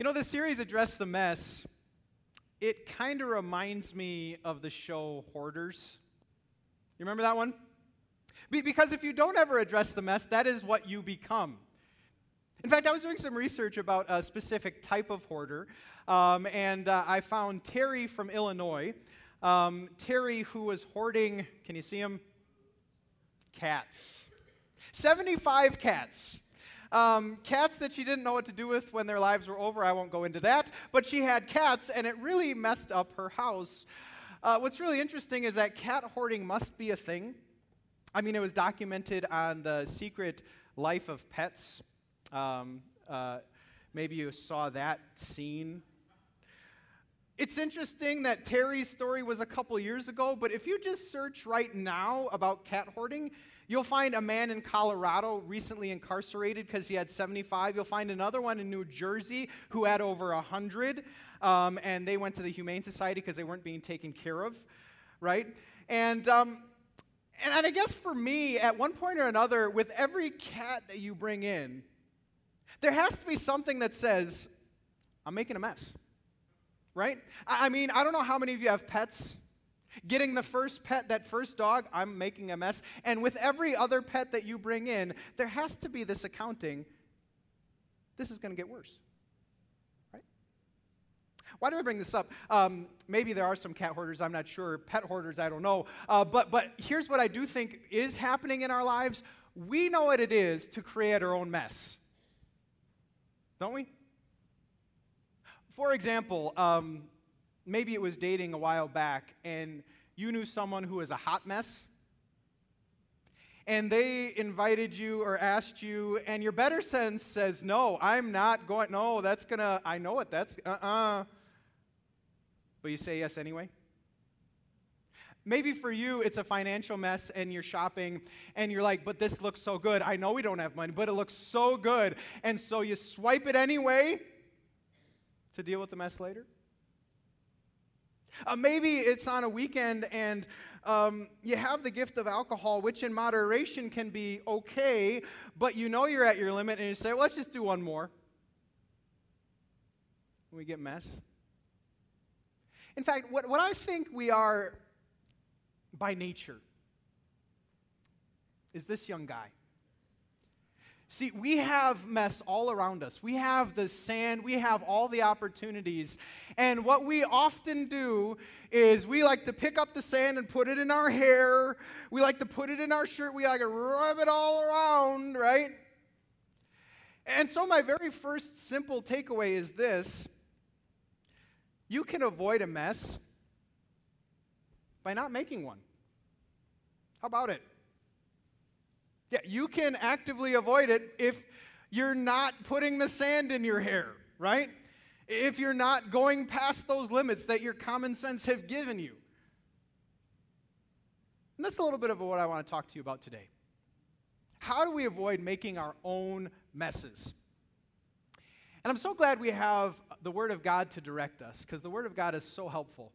You know, this series, Address the Mess, it kind of reminds me of the show Hoarders. You remember that one? Be- because if you don't ever address the mess, that is what you become. In fact, I was doing some research about a specific type of hoarder, um, and uh, I found Terry from Illinois. Um, Terry, who was hoarding, can you see him? Cats. 75 cats. Um, cats that she didn't know what to do with when their lives were over. I won't go into that. But she had cats, and it really messed up her house. Uh, what's really interesting is that cat hoarding must be a thing. I mean, it was documented on the Secret Life of Pets. Um, uh, maybe you saw that scene. It's interesting that Terry's story was a couple years ago, but if you just search right now about cat hoarding, You'll find a man in Colorado recently incarcerated because he had 75. You'll find another one in New Jersey who had over 100, um, and they went to the Humane Society because they weren't being taken care of, right? And, um, and, and I guess for me, at one point or another, with every cat that you bring in, there has to be something that says, I'm making a mess, right? I, I mean, I don't know how many of you have pets. Getting the first pet, that first dog, I'm making a mess. And with every other pet that you bring in, there has to be this accounting. This is going to get worse. Right? Why do I bring this up? Um, maybe there are some cat hoarders, I'm not sure. Pet hoarders, I don't know. Uh, but, but here's what I do think is happening in our lives we know what it is to create our own mess. Don't we? For example, um, maybe it was dating a while back and you knew someone who was a hot mess and they invited you or asked you and your better sense says no i'm not going no that's gonna i know it that's uh-uh but you say yes anyway Maybe for you, it's a financial mess and you're shopping and you're like, but this looks so good. I know we don't have money, but it looks so good. And so you swipe it anyway to deal with the mess later. Uh, maybe it's on a weekend and um, you have the gift of alcohol, which in moderation can be okay, but you know you're at your limit and you say, well, let's just do one more. We get mess. In fact, what, what I think we are by nature is this young guy. See, we have mess all around us. We have the sand, we have all the opportunities. And what we often do is we like to pick up the sand and put it in our hair. We like to put it in our shirt. We like to rub it all around, right? And so, my very first simple takeaway is this you can avoid a mess by not making one. How about it? Yeah, you can actively avoid it if you're not putting the sand in your hair, right? If you're not going past those limits that your common sense have given you. And that's a little bit of what I want to talk to you about today. How do we avoid making our own messes? And I'm so glad we have the Word of God to direct us because the Word of God is so helpful.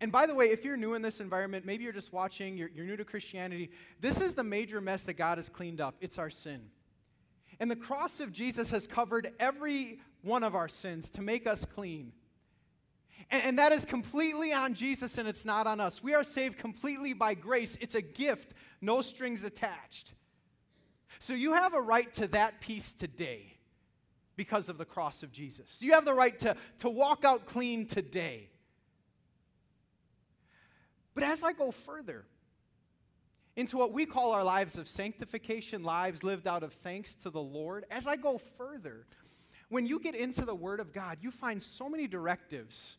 And by the way, if you're new in this environment, maybe you're just watching, you're, you're new to Christianity, this is the major mess that God has cleaned up. It's our sin. And the cross of Jesus has covered every one of our sins to make us clean. And, and, that is completely on Jesus and it's not on us. We are saved completely by grace. It's a gift, no strings attached. So you have a right to that peace today because of the cross of Jesus. You have the right to, to walk out clean today. But as I go further into what we call our lives of sanctification, lives lived out of thanks to the Lord, as I go further, when you get into the Word of God, you find so many directives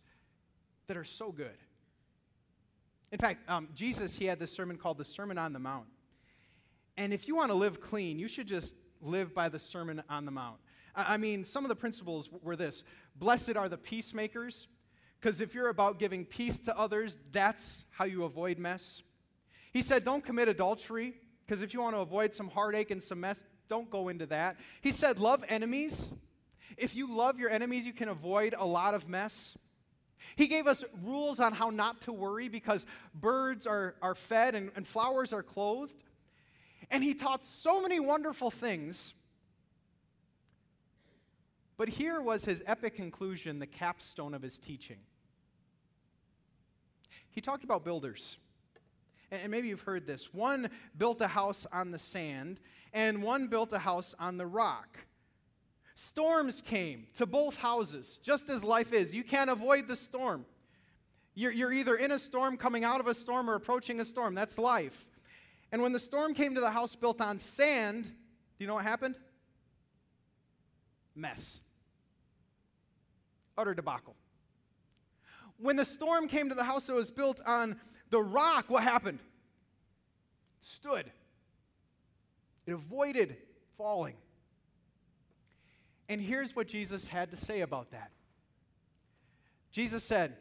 that are so good. In fact, um, Jesus, he had this sermon called the Sermon on the Mount. And if you want to live clean, you should just live by the Sermon on the Mount. I mean, some of the principles were this Blessed are the peacemakers, because if you're about giving peace to others, that's how you avoid mess. He said, Don't commit adultery, because if you want to avoid some heartache and some mess, don't go into that. He said, Love enemies. If you love your enemies, you can avoid a lot of mess. He gave us rules on how not to worry because birds are, are fed and, and flowers are clothed. And he taught so many wonderful things But here was his epic conclusion, the capstone of his teaching. He talked about builders. And maybe you've heard this. One built a house on the sand, and one built a house on the rock. Storms came to both houses, just as life is. You can't avoid the storm. You're, you're either in a storm, coming out of a storm, or approaching a storm. That's life. And when the storm came to the house built on sand, do you know what happened? Mess. Utter debacle. When the storm came to the house that was built on the rock, what happened? It stood. It avoided falling. And here's what Jesus had to say about that. Jesus said,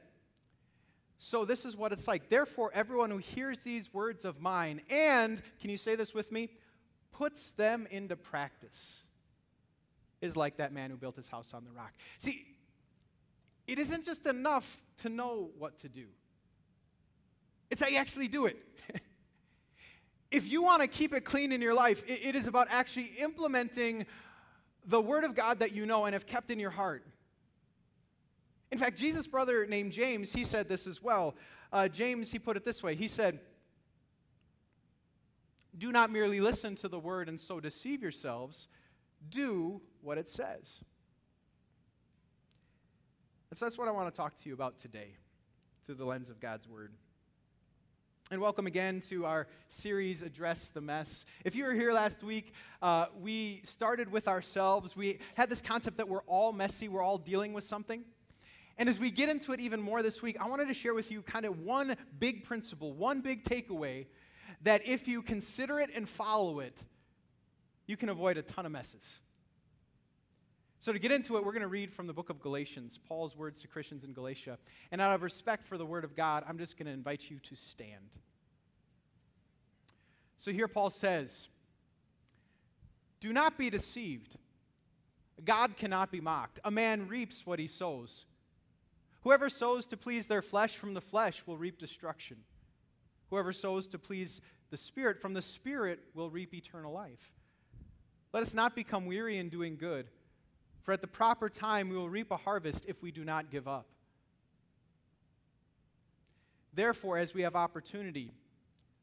So this is what it's like. Therefore, everyone who hears these words of mine and, can you say this with me, puts them into practice is like that man who built his house on the rock. See, it isn't just enough to know what to do, it's how you actually do it. if you want to keep it clean in your life, it, it is about actually implementing the Word of God that you know and have kept in your heart. In fact, Jesus' brother named James, he said this as well. Uh, James, he put it this way He said, Do not merely listen to the Word and so deceive yourselves, do what it says. And so that's what I want to talk to you about today through the lens of God's Word. And welcome again to our series, Address the Mess. If you were here last week, uh, we started with ourselves. We had this concept that we're all messy, we're all dealing with something. And as we get into it even more this week, I wanted to share with you kind of one big principle, one big takeaway that if you consider it and follow it, you can avoid a ton of messes. So, to get into it, we're going to read from the book of Galatians, Paul's words to Christians in Galatia. And out of respect for the word of God, I'm just going to invite you to stand. So, here Paul says, Do not be deceived. God cannot be mocked. A man reaps what he sows. Whoever sows to please their flesh from the flesh will reap destruction. Whoever sows to please the Spirit from the Spirit will reap eternal life. Let us not become weary in doing good. For at the proper time we will reap a harvest if we do not give up. Therefore, as we have opportunity,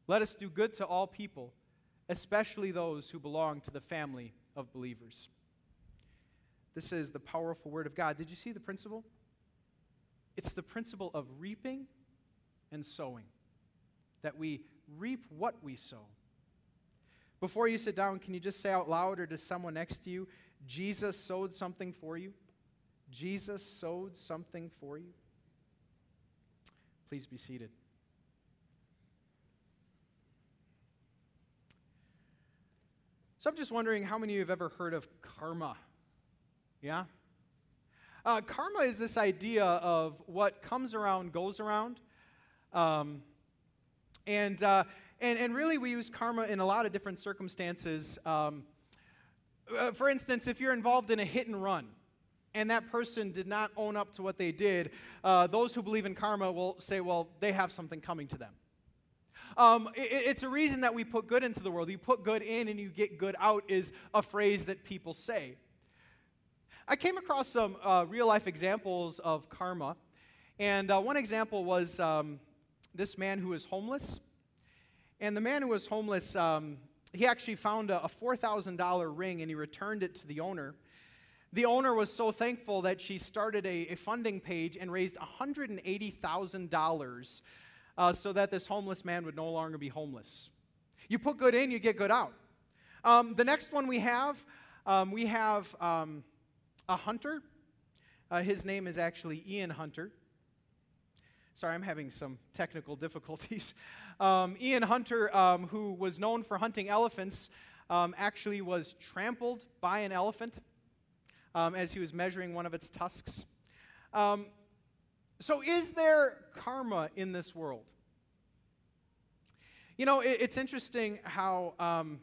let us do good to all people, especially those who belong to the family of believers. This is the powerful word of God. Did you see the principle? It's the principle of reaping and sowing, that we reap what we sow. Before you sit down, can you just say out loud or to someone next to you, Jesus sowed something for you? Jesus sowed something for you? Please be seated. So I'm just wondering how many of you have ever heard of karma? Yeah? Uh, karma is this idea of what comes around goes around. Um, and, uh, and, and really, we use karma in a lot of different circumstances. Um, uh, for instance, if you're involved in a hit and run, and that person did not own up to what they did, uh, those who believe in karma will say, well, they have something coming to them. Um, it, it's a reason that we put good into the world. You put good in and you get good out, is a phrase that people say. I came across some uh, real life examples of karma, and uh, one example was um, this man who was homeless. And the man who was homeless, um, he actually found a, a $4,000 ring and he returned it to the owner. The owner was so thankful that she started a, a funding page and raised $180,000 uh, so that this homeless man would no longer be homeless. You put good in, you get good out. Um, the next one we have, um, we have um, a hunter. Uh, his name is actually Ian Hunter. Sorry, I'm having some technical difficulties. Um, Ian Hunter, um, who was known for hunting elephants, um, actually was trampled by an elephant um, as he was measuring one of its tusks. Um, so, is there karma in this world? You know, it, it's interesting how um,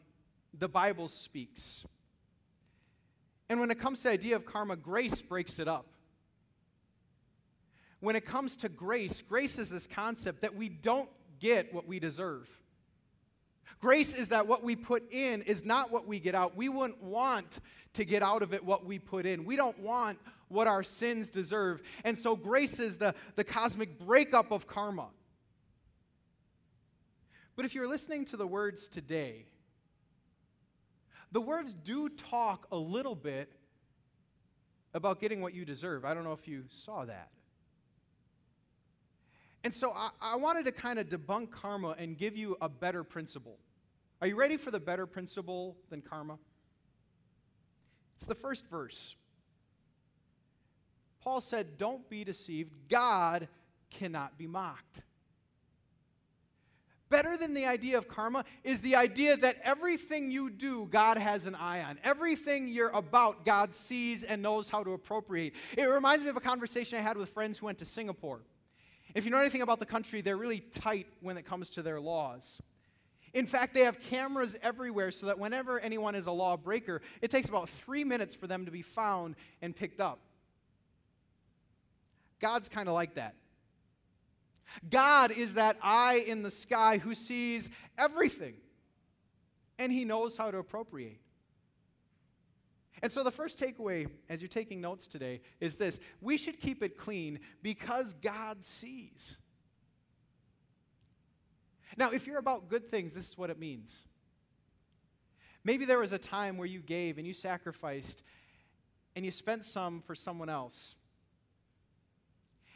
the Bible speaks. And when it comes to the idea of karma, grace breaks it up when it comes to grace, grace is this concept that we don't get what we deserve. Grace is that what we put in is not what we get out. We wouldn't want to get out of it what we put in. We don't want what our sins deserve. And so grace is the, the cosmic breakup of karma. But if you're listening to the words today, the words do talk a little bit about getting what you deserve. I don't know if you saw that. And so I, I wanted to kind of debunk karma and give you a better principle. Are you ready for the better principle than karma? It's the first verse. Paul said, Don't be deceived. God cannot be mocked. Better than the idea of karma is the idea that everything you do, God has an eye on. Everything you're about, God sees and knows how to appropriate. It reminds me of a conversation I had with friends who went to Singapore. If you know anything about the country, they're really tight when it comes to their laws. In fact, they have cameras everywhere so that whenever anyone is a lawbreaker, it takes about three minutes for them to be found and picked up. God's kind of like that. God is that eye in the sky who sees everything, and he knows how to appropriate. And so, the first takeaway as you're taking notes today is this we should keep it clean because God sees. Now, if you're about good things, this is what it means. Maybe there was a time where you gave and you sacrificed and you spent some for someone else.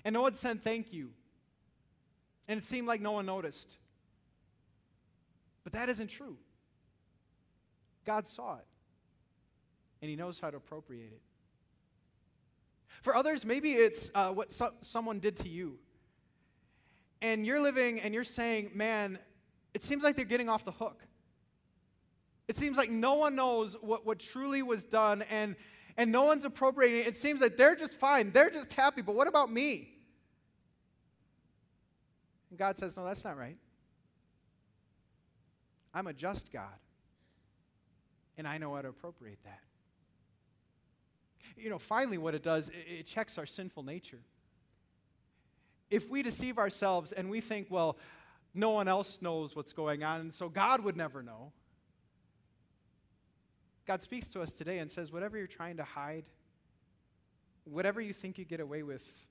And no one said thank you. And it seemed like no one noticed. But that isn't true. God saw it, and He knows how to appropriate it. For others, maybe it's uh, what so- someone did to you and you're living and you're saying, man, it seems like they're getting off the hook. It seems like no one knows what, what truly was done and, and no one's appropriating it. It seems like they're just fine. They're just happy. But what about me? And God says, no, that's not right. I'm a just God. And I know how to appropriate that. You know, finally, what it does, it, checks our sinful nature if we deceive ourselves and we think, well, no one else knows what's going on, and so God would never know. God speaks to us today and says, whatever you're trying to hide, whatever you think you get away with,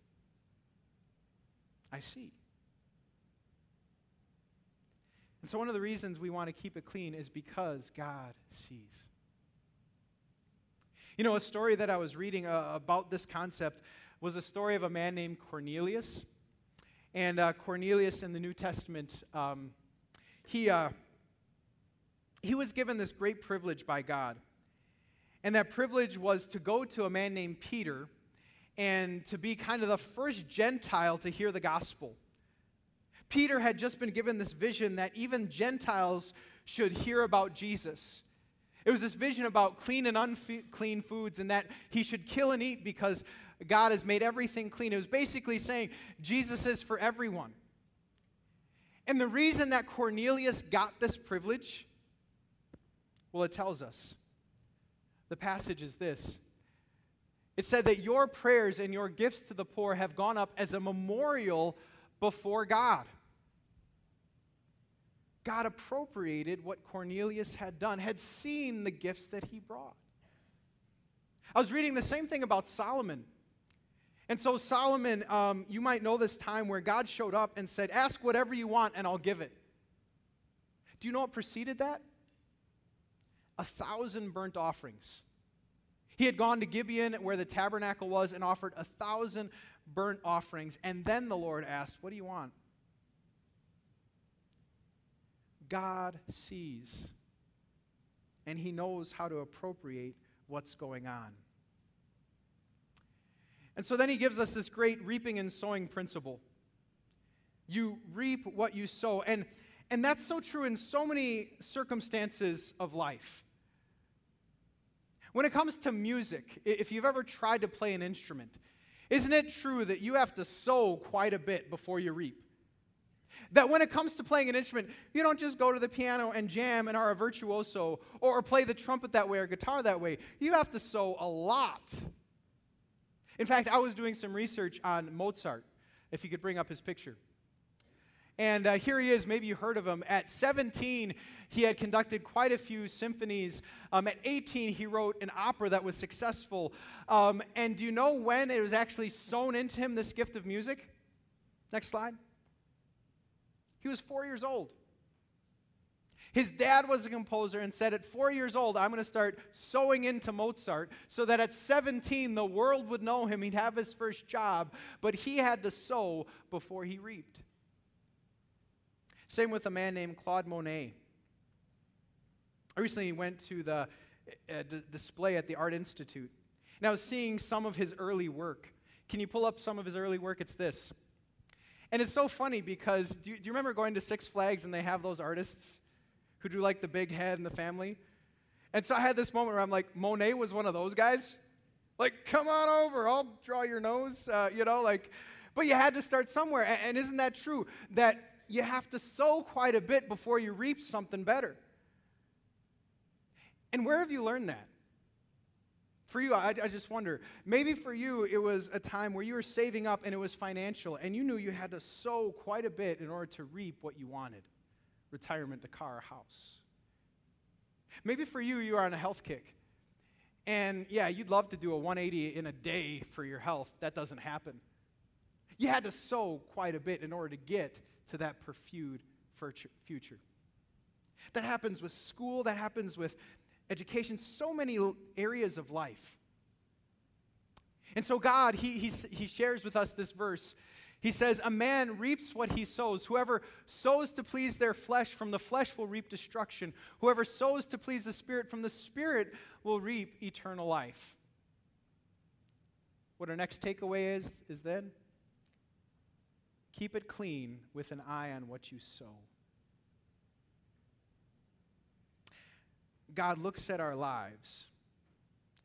I see. And so, one of the reasons we want to keep it clean is because God sees. You know, a story that I was reading uh, about this concept was a story of a man named Cornelius. And uh, Cornelius in the New Testament, um, he, uh, he was given this great privilege by God. And that privilege was to go to a man named Peter and to be kind of the first Gentile to hear the gospel. Peter had just been given this vision that even Gentiles should hear about Jesus. It was this vision about clean and unclean foods and that he should kill and eat because God has made everything clean. It was basically saying Jesus is for everyone. And the reason that Cornelius got this privilege, well, it tells us. The passage is this it said that your prayers and your gifts to the poor have gone up as a memorial before God. God appropriated what Cornelius had done, had seen the gifts that he brought. I was reading the same thing about Solomon. And so, Solomon, um, you might know this time where God showed up and said, Ask whatever you want and I'll give it. Do you know what preceded that? A thousand burnt offerings. He had gone to Gibeon where the tabernacle was and offered a thousand burnt offerings. And then the Lord asked, What do you want? God sees, and He knows how to appropriate what's going on. And so then he gives us this great reaping and sowing principle. You reap what you sow. And, and that's so true in so many circumstances of life. When it comes to music, if you've ever tried to play an instrument, isn't it true that you have to sow quite a bit before you reap? That when it comes to playing an instrument, you don't just go to the piano and jam and are a virtuoso or play the trumpet that way or guitar that way. You have to sow a lot in fact, I was doing some research on Mozart, if you could bring up his picture. And uh, here he is, maybe you heard of him. At 17, he had conducted quite a few symphonies. Um, at 18, he wrote an opera that was successful. Um, and do you know when it was actually sown into him, this gift of music? Next slide. He was four years old. His dad was a composer and said, At four years old, I'm going to start sowing into Mozart so that at 17, the world would know him. He'd have his first job. But he had to sow before he reaped. Same with a man named Claude Monet. I recently went to the uh, d- display at the Art Institute, and I was seeing some of his early work. Can you pull up some of his early work? It's this. And it's so funny because do you, do you remember going to Six Flags and they have those artists who do like the big head and the family? And so I had this moment where I'm like, Monet was one of those guys. Like, come on over, I'll draw your nose, uh, you know, like, but you had to start somewhere. And, and isn't that true? That you have to sow quite a bit before you reap something better. And where have you learned that? For you, I, I, just wonder. Maybe for you, it was a time where you were saving up and it was financial, and you knew you had to sow quite a bit in order to reap what you wanted retirement, a car, a house. Maybe for you, you are on a health kick. And yeah, you'd love to do a 180 in a day for your health. That doesn't happen. You had to sow quite a bit in order to get to that pursued future. That happens with school, that happens with education, so many areas of life. And so, God, he, he, he shares with us this verse. He says, A man reaps what he sows. Whoever sows to please their flesh, from the flesh will reap destruction. Whoever sows to please the Spirit, from the Spirit will reap eternal life. What our next takeaway is, is then keep it clean with an eye on what you sow. God looks at our lives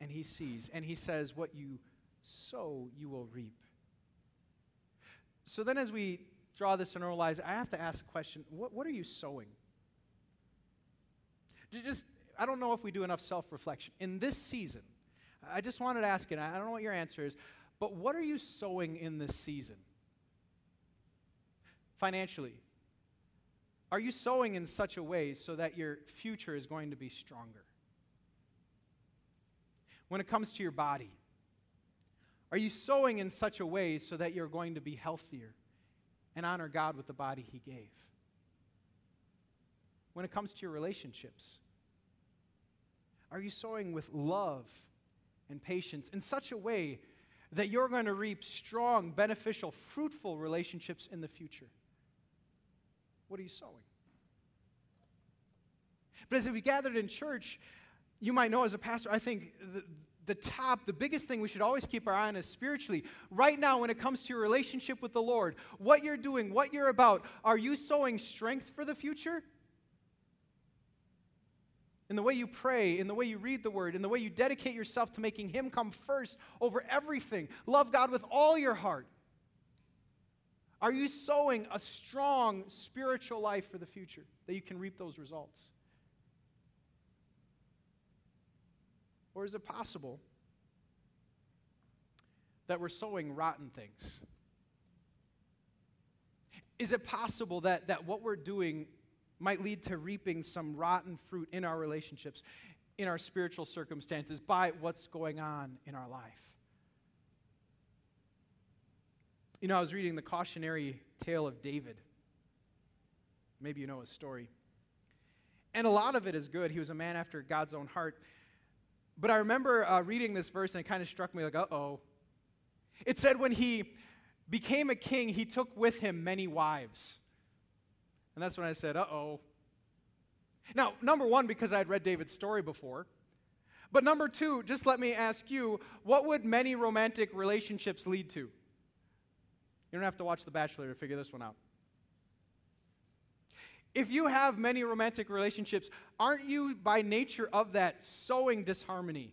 and he sees and he says, What you sow, you will reap. So then, as we draw this in our lives, I have to ask a question what, what are you sowing? Just, I don't know if we do enough self reflection. In this season, I just wanted to ask it, I don't know what your answer is, but what are you sowing in this season? Financially, are you sowing in such a way so that your future is going to be stronger? When it comes to your body, are you sowing in such a way so that you're going to be healthier and honor God with the body He gave? When it comes to your relationships, are you sowing with love and patience in such a way that you're going to reap strong, beneficial, fruitful relationships in the future? What are you sowing? But as we gathered in church, you might know as a pastor, I think the, the top, the biggest thing we should always keep our eye on is spiritually. Right now, when it comes to your relationship with the Lord, what you're doing, what you're about, are you sowing strength for the future? In the way you pray, in the way you read the word, in the way you dedicate yourself to making Him come first over everything. Love God with all your heart. Are you sowing a strong spiritual life for the future that you can reap those results? Or is it possible that we're sowing rotten things? Is it possible that, that what we're doing might lead to reaping some rotten fruit in our relationships, in our spiritual circumstances, by what's going on in our life? You know, I was reading the cautionary tale of David. Maybe you know his story. And a lot of it is good. He was a man after God's own heart. But I remember uh, reading this verse and it kind of struck me like, uh oh. It said when he became a king, he took with him many wives. And that's when I said, uh oh. Now, number one, because I'd read David's story before. But number two, just let me ask you, what would many romantic relationships lead to? You don't have to watch The Bachelor to figure this one out. If you have many romantic relationships, aren't you by nature of that sowing disharmony?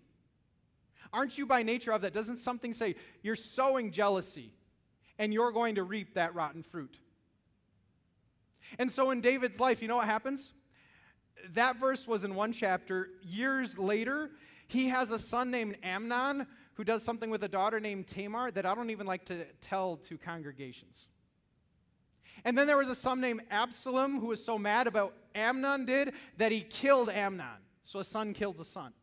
Aren't you by nature of that? Doesn't something say you're sowing jealousy and you're going to reap that rotten fruit? And so in David's life, you know what happens? That verse was in one chapter. Years later, he has a son named Amnon who does something with a daughter named Tamar that I don't even like to tell to congregations. And then there was a son named Absalom who was so mad about Amnon did that he killed Amnon. So a son kills a son.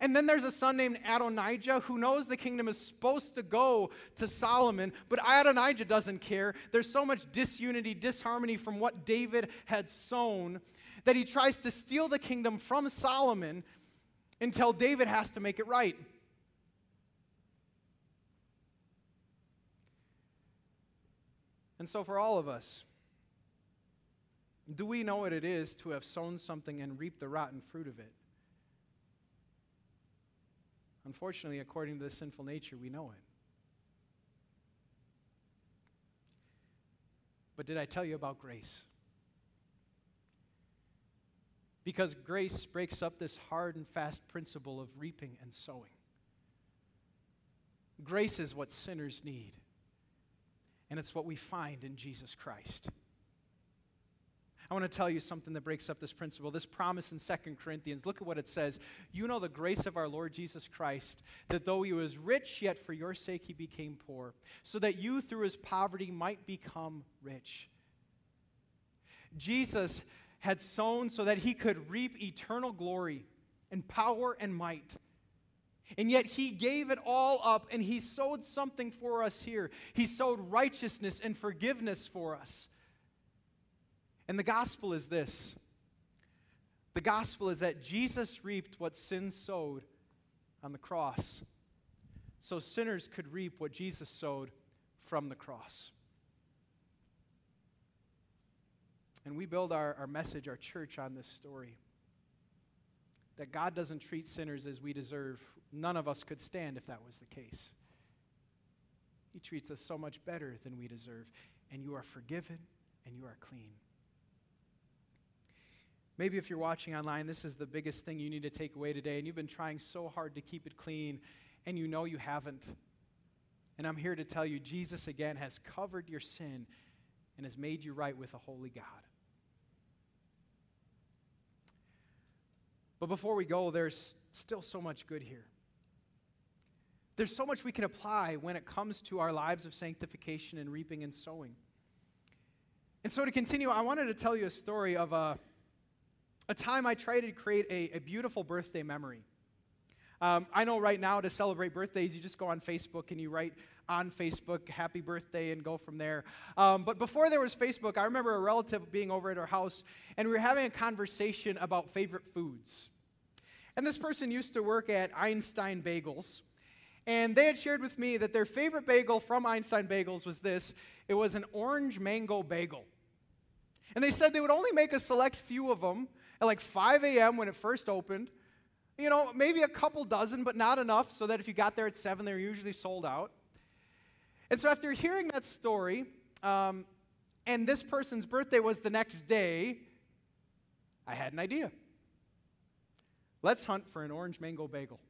And then there's a son named Adonijah who knows the kingdom is supposed to go to Solomon, but Adonijah doesn't care. There's so much disunity, disharmony from what David had sown that he tries to steal the kingdom from Solomon until David has to make it right. And so, for all of us, do we know what it is to have sown something and reap the rotten fruit of it? Unfortunately, according to the sinful nature, we know it. But did I tell you about grace? Because grace breaks up this hard and fast principle of reaping and sowing. Grace is what sinners need, and it's what we find in Jesus Christ. I want to tell you something that breaks up this principle. This promise in Second Corinthians, look at what it says. You know the grace of our Lord Jesus Christ, that though he was rich, yet for your sake he became poor, so that you through his poverty might become rich. Jesus had sown so that he could reap eternal glory and power and might. And yet he gave it all up and he sowed something for us here. He sowed righteousness and forgiveness for us. And the gospel is this the gospel is that Jesus reaped what sin sowed on the cross, so sinners could reap what Jesus sowed from the cross. And we build our, our message, our church, on this story that God doesn't treat sinners as we deserve. None of us could stand if that was the case. He treats us so much better than we deserve. And you are forgiven and you are clean. Maybe if you're watching online, this is the biggest thing you need to take away today, and you've been trying so hard to keep it clean, and you know you haven't. And I'm here to tell you, Jesus again has covered your sin and has made you right with a holy God. But before we go, there's still so much good here. There's so much we can apply when it comes to our lives of sanctification and reaping and sowing. And so, to continue, I wanted to tell you a story of a a time I tried to create a, a beautiful birthday memory. Um, I know right now to celebrate birthdays, you just go on Facebook and you write on Facebook, happy birthday, and go from there. Um, but before there was Facebook, I remember a relative being over at our house, and we were having a conversation about favorite foods. And this person used to work at Einstein Bagels, and they had shared with me that their favorite bagel from Einstein Bagels was this it was an orange mango bagel. And they said they would only make a select few of them at like 5 a.m. when it first opened. You know, maybe a couple dozen, but not enough so that if you got there at 7, they're usually sold out. And so after hearing that story, um, and this person's birthday was the next day, I had an idea. Let's hunt for an orange mango bagel.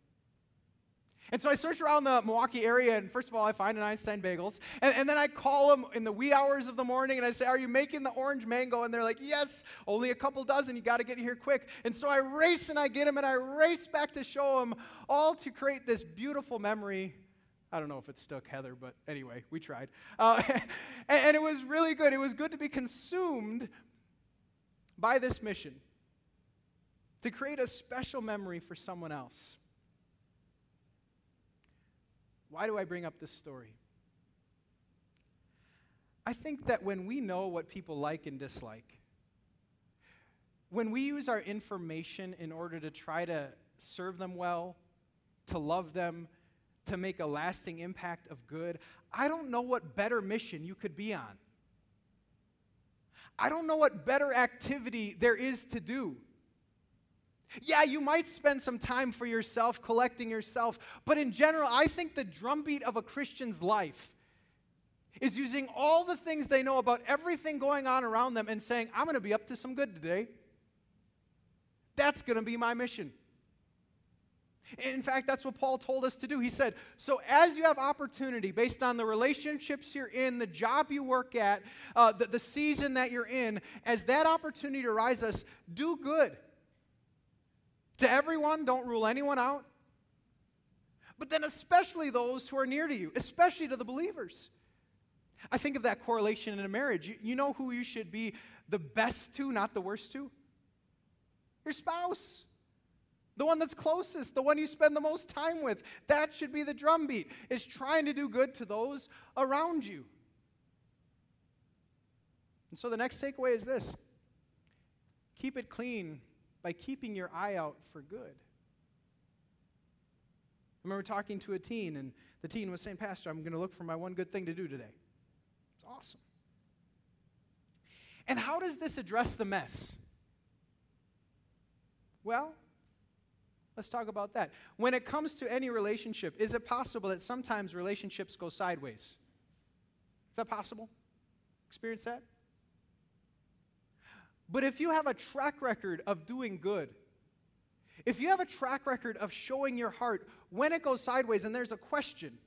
And so I search around the Milwaukee area, and first of all, I find an Einstein Bagels. And, and, then I call them in the wee hours of the morning, and I say, Are you making the orange mango? And they're like, Yes, only a couple dozen. You got to get here quick. And so I race and I get them, and I race back to show them, all to create this beautiful memory. I don't know if it stuck, Heather, but anyway, we tried. Uh, and, and it was really good. It was good to be consumed by this mission to create a special memory for someone else. Why do I bring up this story? I think that when we know what people like and dislike, when we use our information in order to try to serve them well, to love them, to make a lasting impact of good, I don't know what better mission you could be on. I don't know what better activity there is to do. Yeah, you might spend some time for yourself, collecting yourself, but in general, I think the drumbeat of a Christian's life is using all the things they know about everything going on around them and saying, I'm going to be up to some good today. That's going to be my mission. In fact, that's what Paul told us to do. He said, So, as you have opportunity based on the relationships you're in, the job you work at, uh, the, the season that you're in, as that opportunity arises, do good to everyone, don't rule anyone out. But then, especially those who are near to you, especially to the believers. I think of that correlation in a marriage. You, you know who you should be the best to, not the worst to? Your spouse. The one that's closest, the one you spend the most time with. That should be the drumbeat, is trying to do good to those around you. And so the next takeaway is this keep it clean by keeping your eye out for good. I remember talking to a teen, and the teen was saying, Pastor, I'm going to look for my one good thing to do today. It's awesome. And how does this address the mess? Well, let's talk about that. When it comes to any relationship, is it possible that sometimes relationships go sideways? Is that possible? Experience that? But if you have a track record of doing good, if you have a track record of showing your heart when it goes sideways and there's a question,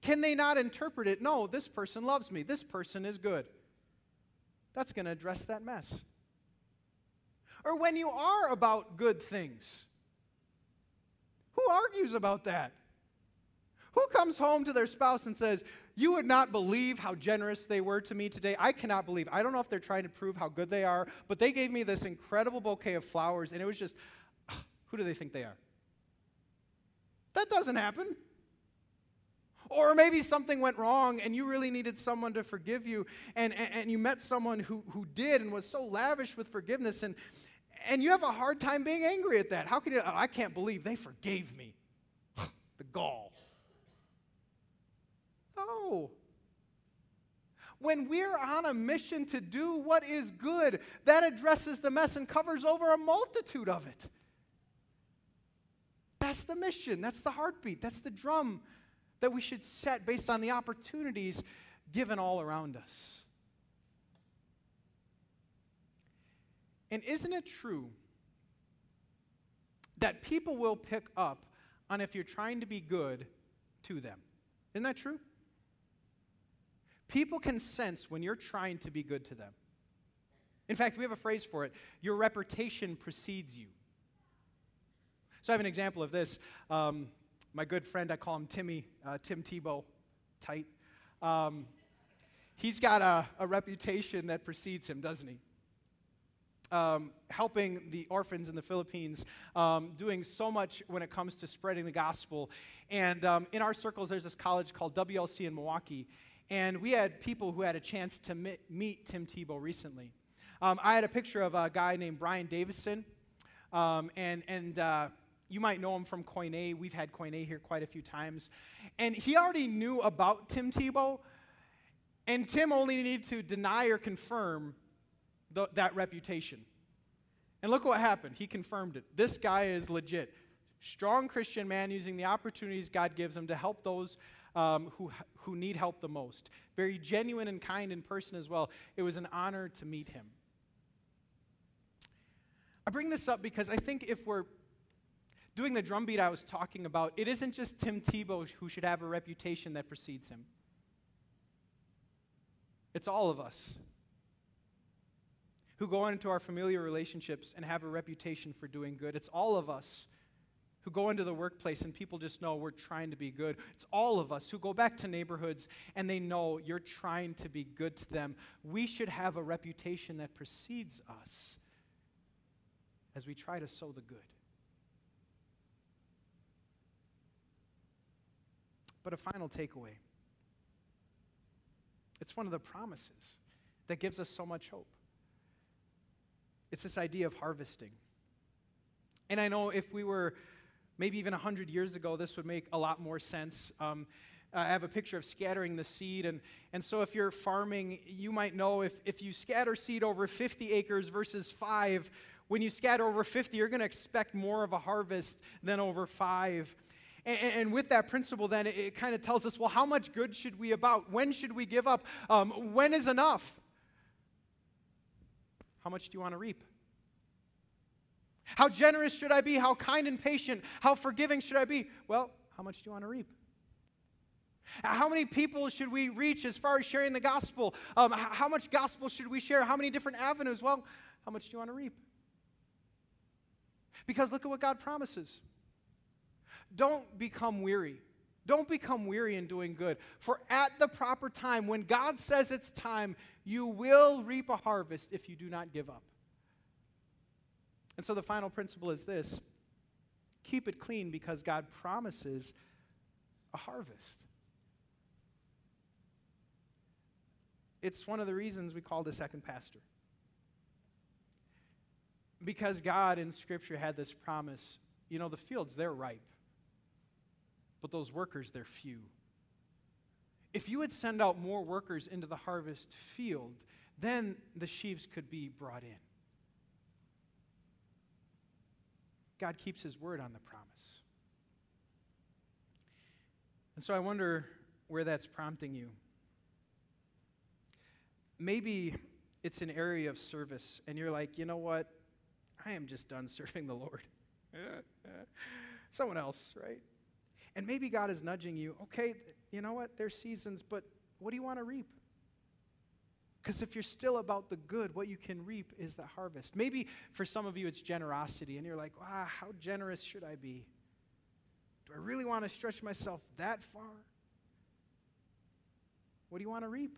can they not interpret it? No, this person loves me. This person is good. That's going to address that mess. Or when you are about good things, who argues about that? Who comes home to their spouse and says, You would not believe how generous they were to me today? I cannot believe. I don't know if they're trying to prove how good they are, but they gave me this incredible bouquet of flowers, and it was just, who do they think they are? That doesn't happen. Or maybe something went wrong and you really needed someone to forgive you, and, and, and, you met someone who, who did and was so lavish with forgiveness, and, and you have a hard time being angry at that. How can you? Oh, I can't believe they forgave me. the gall. No. When we're on a mission to do what is good, that addresses the mess and covers over a multitude of it. That's the mission. That's the heartbeat. That's the drum that we should set based on the opportunities given all around us. And isn't it true that people will pick up on if you're trying to be good to them? Isn't that true? People can sense when you're trying to be good to them. In fact, we have a phrase for it your reputation precedes you. So I have an example of this. Um, my good friend, I call him Timmy, uh, Tim Tebow, tight. Um, he's got a, a, reputation that precedes him, doesn't he? Um, helping the orphans in the Philippines, um, doing so much when it comes to spreading the gospel. And um, in our circles, there's this college called WLC in Milwaukee. And we had people who had a chance to meet Tim Tebow recently. Um, I had a picture of a guy named Brian Davison. Um, and and uh, you might know him from Koine. We've had Koine here quite a few times. And he already knew about Tim Tebow, and Tim only needed to deny or confirm that reputation. And look what happened. He confirmed it. This guy is legit. Strong Christian man using the opportunities God gives him to help those um, who, who need help the most. Very genuine and kind in person as well. It was an honor to meet him. I bring this up because I think if we're doing the drumbeat I was talking about, it isn't just Tim Tebow who should have a reputation that precedes him. It's all of us who go into our familiar relationships and have a reputation for doing good. It's all of us who go into the workplace and people just know we're trying to be good. It's all of us who go back to neighborhoods and they know you're trying to be good to them. We should have a reputation that precedes us as we try to sow the good. But a final takeaway it's one of the promises that gives us so much hope. It's this idea of harvesting. And I know if we were maybe even 100 years ago, this would make a lot more sense. Um, I have a picture of scattering the seed. And, and so, if you're farming, you might know if, if you scatter seed over 50 acres versus five, when you scatter over 50, you're going to expect more of a harvest than over five. And, with that principle, then, it, it kind of tells us well, how much good should we about? When should we give up? Um, when is enough? How much do you want to reap? How generous should I be? How kind and patient? How forgiving should I be? Well, how much do you want to reap? How many people should we reach as far as sharing the gospel? Um, how much gospel should we share? How many different avenues? Well, how much do you want to reap? Because look at what God promises. Don't become weary. Don't become weary in doing good. For at the proper time, when God says it's time, you will reap a harvest if you do not give up. And so the final principle is this keep it clean because God promises a harvest. It's one of the reasons we call the second pastor. Because God in Scripture had this promise you know, the fields, they're ripe, but those workers, they're few. If you would send out more workers into the harvest field, then the sheaves could be brought in. God keeps his word on the promise. And so I wonder where that's prompting you. Maybe it's an area of service, and you're like, you know what? I am just done serving the Lord. Someone else, right? And maybe God is nudging you, okay, you know what? There's seasons, but what do you want to reap? Because if you're still about the good, what you can reap is the harvest. Maybe for some of you it's generosity, and you're like, ah, how generous should I be? Do I really want to stretch myself that far? What do you want to reap?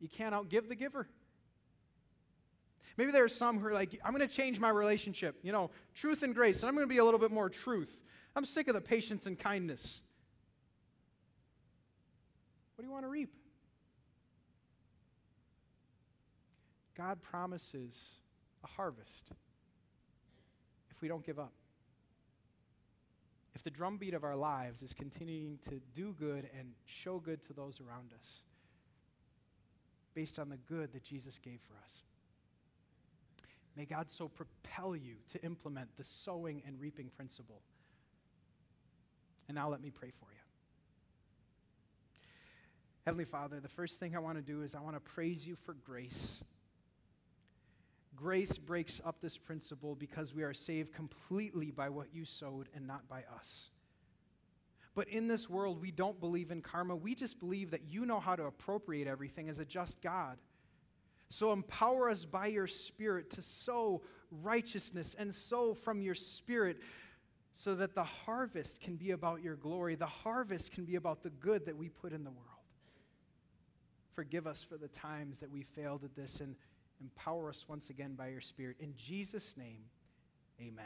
You can't outgive the giver. Maybe there are some who are like, I'm going to change my relationship. You know, truth and grace, and I'm going to be a little bit more truth. I'm sick of the patience and kindness. What do you want to reap? God promises a harvest if we don't give up. If the drumbeat of our lives is continuing to do good and show good to those around us based on the good that Jesus gave for us. May God so propel you to implement the sowing and reaping principle. And now let me pray for you. Heavenly Father, the first thing I want to do is I want to praise you for grace. Grace breaks up this principle because we are saved completely by what you sowed and not by us. But in this world, we don't believe in karma. We just believe that you know how to appropriate everything as a just God. So empower us by your Spirit to sow righteousness and sow from your Spirit so that the harvest can be about your glory. The harvest can be about the good that we put in the world. Forgive us for the times that we failed at this and empower us once again by your Spirit. In Jesus' name, amen.